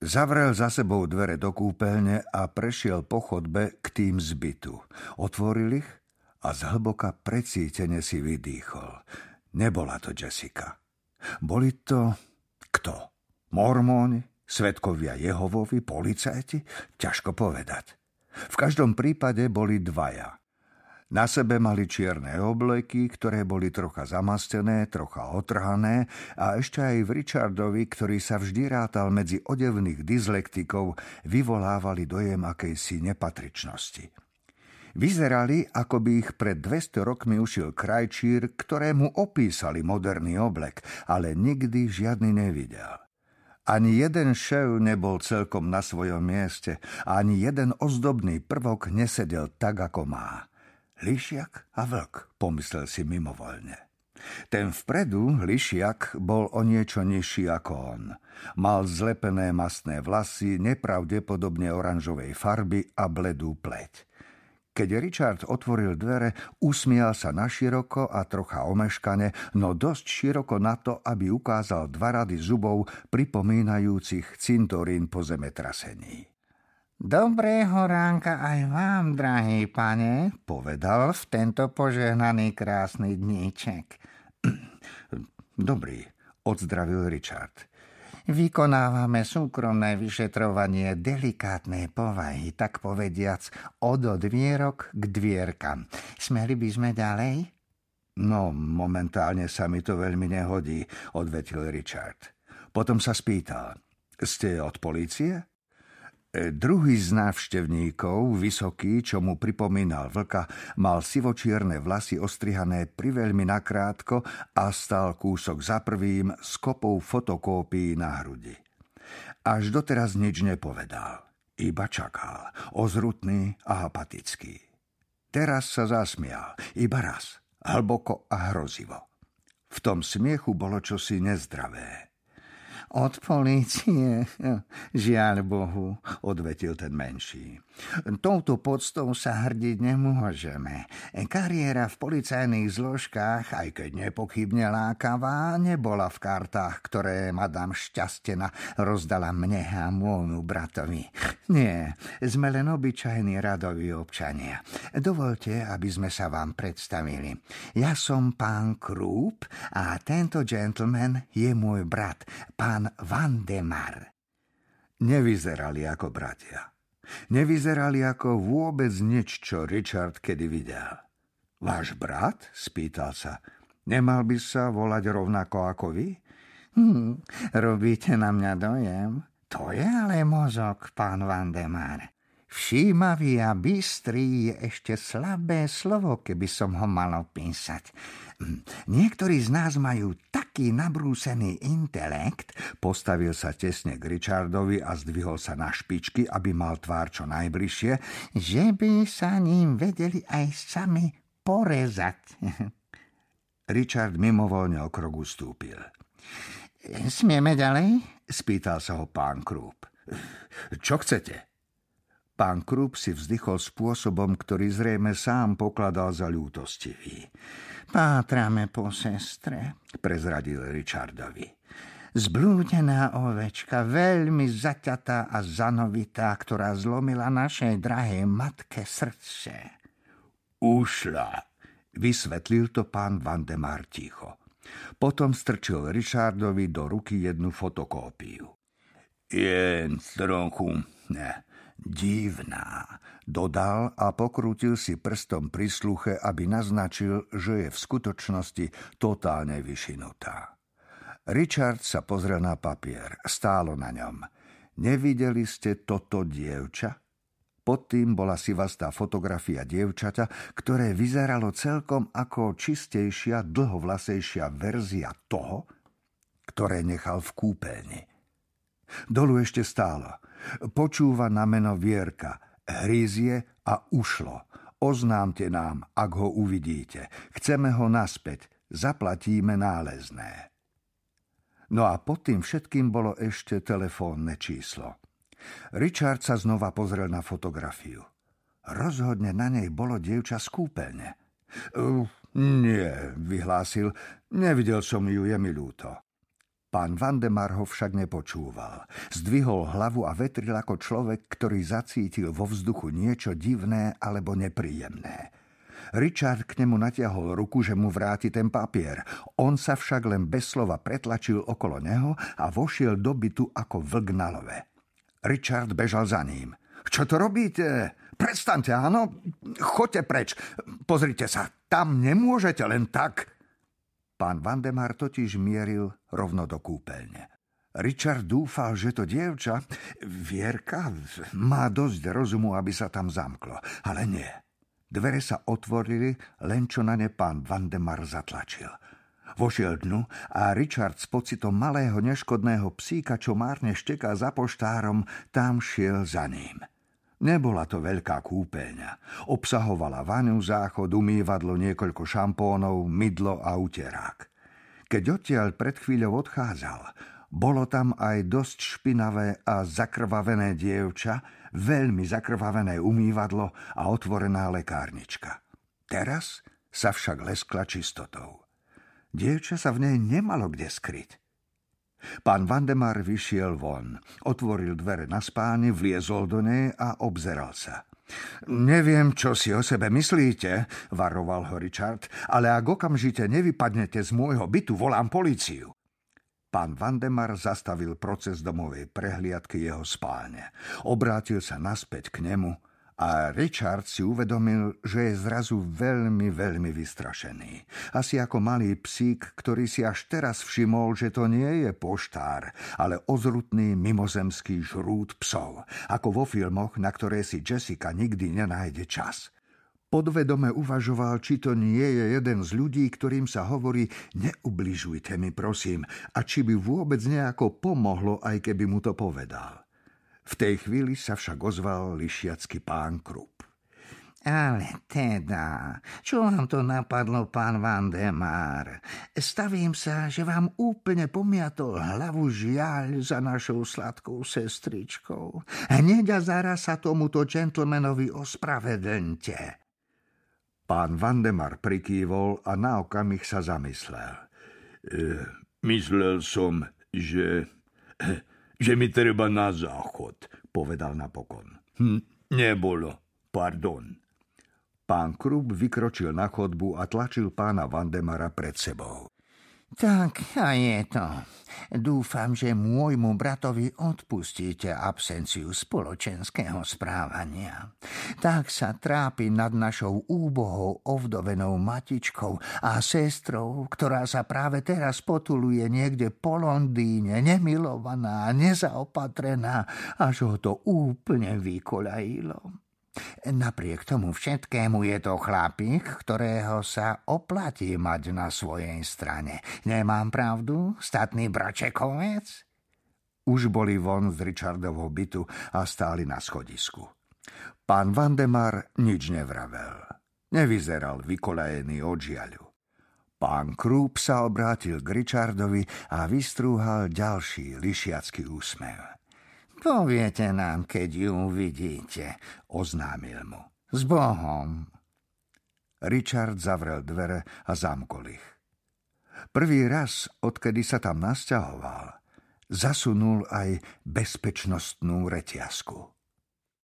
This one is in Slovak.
Zavrel za sebou dvere do kúpeľne a prešiel po chodbe k tým zbytu. Otvoril ich a zhlboka precítene si vydýchol. Nebola to Jessica. Boli to kto? Mormóni? Svetkovia Jehovovi? Policajti? Ťažko povedať. V každom prípade boli dvaja. Na sebe mali čierne obleky, ktoré boli trocha zamastené, trocha otrhané a ešte aj v Richardovi, ktorý sa vždy rátal medzi odevných dyslektikov, vyvolávali dojem akejsi nepatričnosti. Vyzerali, ako by ich pred 200 rokmi ušil krajčír, ktorému opísali moderný oblek, ale nikdy žiadny nevidel. Ani jeden šev nebol celkom na svojom mieste, ani jeden ozdobný prvok nesedel tak, ako má. Lišiak a vlk, pomyslel si mimovoľne. Ten vpredu, lišiak, bol o niečo nižší ako on. Mal zlepené masné vlasy, nepravdepodobne oranžovej farby a bledú pleť. Keď Richard otvoril dvere, usmial sa naširoko a trocha omeškane, no dosť široko na to, aby ukázal dva rady zubov pripomínajúcich cintorín po zemetrasení. Dobrého ránka aj vám, drahý pane, povedal v tento požehnaný krásny dníček. Dobrý, odzdravil Richard. Vykonávame súkromné vyšetrovanie delikátnej povahy, tak povediac od dvierok k dvierkam. Smeli by sme ďalej? No, momentálne sa mi to veľmi nehodí, odvetil Richard. Potom sa spýtal. Ste od polície? E, druhý z návštevníkov, vysoký, čo mu pripomínal vlka, mal sivočierne vlasy ostrihané priveľmi nakrátko a stal kúsok za prvým s kopou fotokópií na hrudi. Až doteraz nič nepovedal, iba čakal, ozrutný a apatický. Teraz sa zasmial, iba raz, hlboko a hrozivo. V tom smiechu bolo čosi nezdravé. Od polície? Žiaľ Bohu, odvetil ten menší. Touto podstou sa hrdiť nemôžeme. Kariéra v policajných zložkách, aj keď nepochybne lákavá, nebola v kartách, ktoré madam Šťastena rozdala mne a môjmu bratovi. Nie, sme len obyčajní radoví občania. Dovolte, aby sme sa vám predstavili. Ja som pán Krúp a tento gentleman je môj brat, pán pán Vandemar. Nevyzerali ako bratia. Nevyzerali ako vôbec nič, čo Richard kedy videl. Váš brat? spýtal sa. Nemal by sa volať rovnako ako vy? Hm, robíte na mňa dojem? To je ale mozog, pán Vandemar. Všímavý a bystrý je ešte slabé slovo, keby som ho mal opísať. Hm, niektorí z nás majú taký nabrúsený intelekt, postavil sa tesne k Richardovi a zdvihol sa na špičky, aby mal tvár čo najbližšie, že by sa ním vedeli aj sami porezať. Richard mimovoľne o krok ustúpil. Smieme ďalej? Spýtal sa ho pán Krúp. Čo chcete? Pán Krup si vzdychol spôsobom, ktorý zrejme sám pokladal za ľútostivý. Pátrame po sestre, prezradil Richardovi. Zblúdená ovečka, veľmi zaťatá a zanovitá, ktorá zlomila našej drahej matke srdce. Ušla, vysvetlil to pán Vandemar ticho. Potom strčil Richardovi do ruky jednu fotokópiu. Jen trochu, ne, Divná, dodal a pokrútil si prstom pri sluche, aby naznačil, že je v skutočnosti totálne vyšinutá. Richard sa pozrel na papier. Stálo na ňom. Nevideli ste toto dievča? Pod tým bola sivastá fotografia dievčata, ktoré vyzeralo celkom ako čistejšia, dlhovlasejšia verzia toho, ktoré nechal v kúpeľni. Dolu ešte stálo – Počúva na meno Vierka. Hrízie a ušlo. Oznámte nám, ak ho uvidíte. Chceme ho naspäť. Zaplatíme nálezné. No a pod tým všetkým bolo ešte telefónne číslo. Richard sa znova pozrel na fotografiu. Rozhodne na nej bolo dievča z. Uh, nie, vyhlásil, nevidel som ju, je mi ľúto. Pán Vandemar ho však nepočúval. Zdvihol hlavu a vetril ako človek, ktorý zacítil vo vzduchu niečo divné alebo nepríjemné. Richard k nemu natiahol ruku, že mu vráti ten papier. On sa však len bez slova pretlačil okolo neho a vošiel do bytu ako vlk na love. Richard bežal za ním. Čo to robíte? Prestaňte, áno? Choďte preč. Pozrite sa, tam nemôžete len tak. Pán Vandemar totiž mieril rovno do kúpeľne. Richard dúfal, že to dievča, Vierka, má dosť rozumu, aby sa tam zamklo. Ale nie. Dvere sa otvorili, len čo na ne pán Vandemar zatlačil. Vošiel dnu a Richard s pocitom malého neškodného psíka, čo márne šteká za poštárom, tam šiel za ním. Nebola to veľká kúpeľňa. Obsahovala vanu, záchod, umývadlo, niekoľko šampónov, mydlo a uterák. Keď odtiaľ pred chvíľou odchádzal, bolo tam aj dosť špinavé a zakrvavené dievča, veľmi zakrvavené umývadlo a otvorená lekárnička. Teraz sa však leskla čistotou. Dievča sa v nej nemalo kde skryť. Pán Vandemar vyšiel von, otvoril dvere na spáne, vliezol do nej a obzeral sa. Neviem, čo si o sebe myslíte, varoval ho Richard, ale ak okamžite nevypadnete z môjho bytu, volám políciu. Pán Vandemar zastavil proces domovej prehliadky jeho spálne. Obrátil sa naspäť k nemu a Richard si uvedomil, že je zrazu veľmi, veľmi vystrašený. Asi ako malý psík, ktorý si až teraz všimol, že to nie je poštár, ale ozrutný mimozemský žrút psov, ako vo filmoch, na ktoré si Jessica nikdy nenájde čas. Podvedome uvažoval, či to nie je jeden z ľudí, ktorým sa hovorí neubližujte mi, prosím, a či by vôbec nejako pomohlo, aj keby mu to povedal. V tej chvíli sa však ozval lišiacky pán Krup. Ale teda, čo vám to napadlo, pán Vandemár? Stavím sa, že vám úplne pomiatol hlavu žiaľ za našou sladkou sestričkou. Hneď a zaraz sa tomuto džentlmenovi ospravedlňte. Pán Vandemar prikývol a na okamih sa zamyslel. E, myslel som, že že mi treba na záchod, povedal napokon. Hm, nebolo, pardon. Pán Krub vykročil na chodbu a tlačil pána Vandemara pred sebou. Tak a je to. Dúfam, že môjmu bratovi odpustíte absenciu spoločenského správania. Tak sa trápi nad našou úbohou ovdovenou matičkou a sestrou, ktorá sa práve teraz potuluje niekde po Londýne, nemilovaná, nezaopatrená, až ho to úplne vykolajilo. Napriek tomu všetkému je to chlapík, ktorého sa oplatí mať na svojej strane. Nemám pravdu, statný bračekovec? Už boli von z Richardovho bytu a stáli na schodisku. Pán Vandemar nič nevravel. Nevyzeral vykolajený od žiaľu. Pán Krúp sa obrátil k Richardovi a vystrúhal ďalší lišiacký úsmev. Poviete nám, keď ju uvidíte, oznámil mu. S Bohom. Richard zavrel dvere a zamkol ich. Prvý raz, odkedy sa tam nasťahoval, zasunul aj bezpečnostnú reťazku.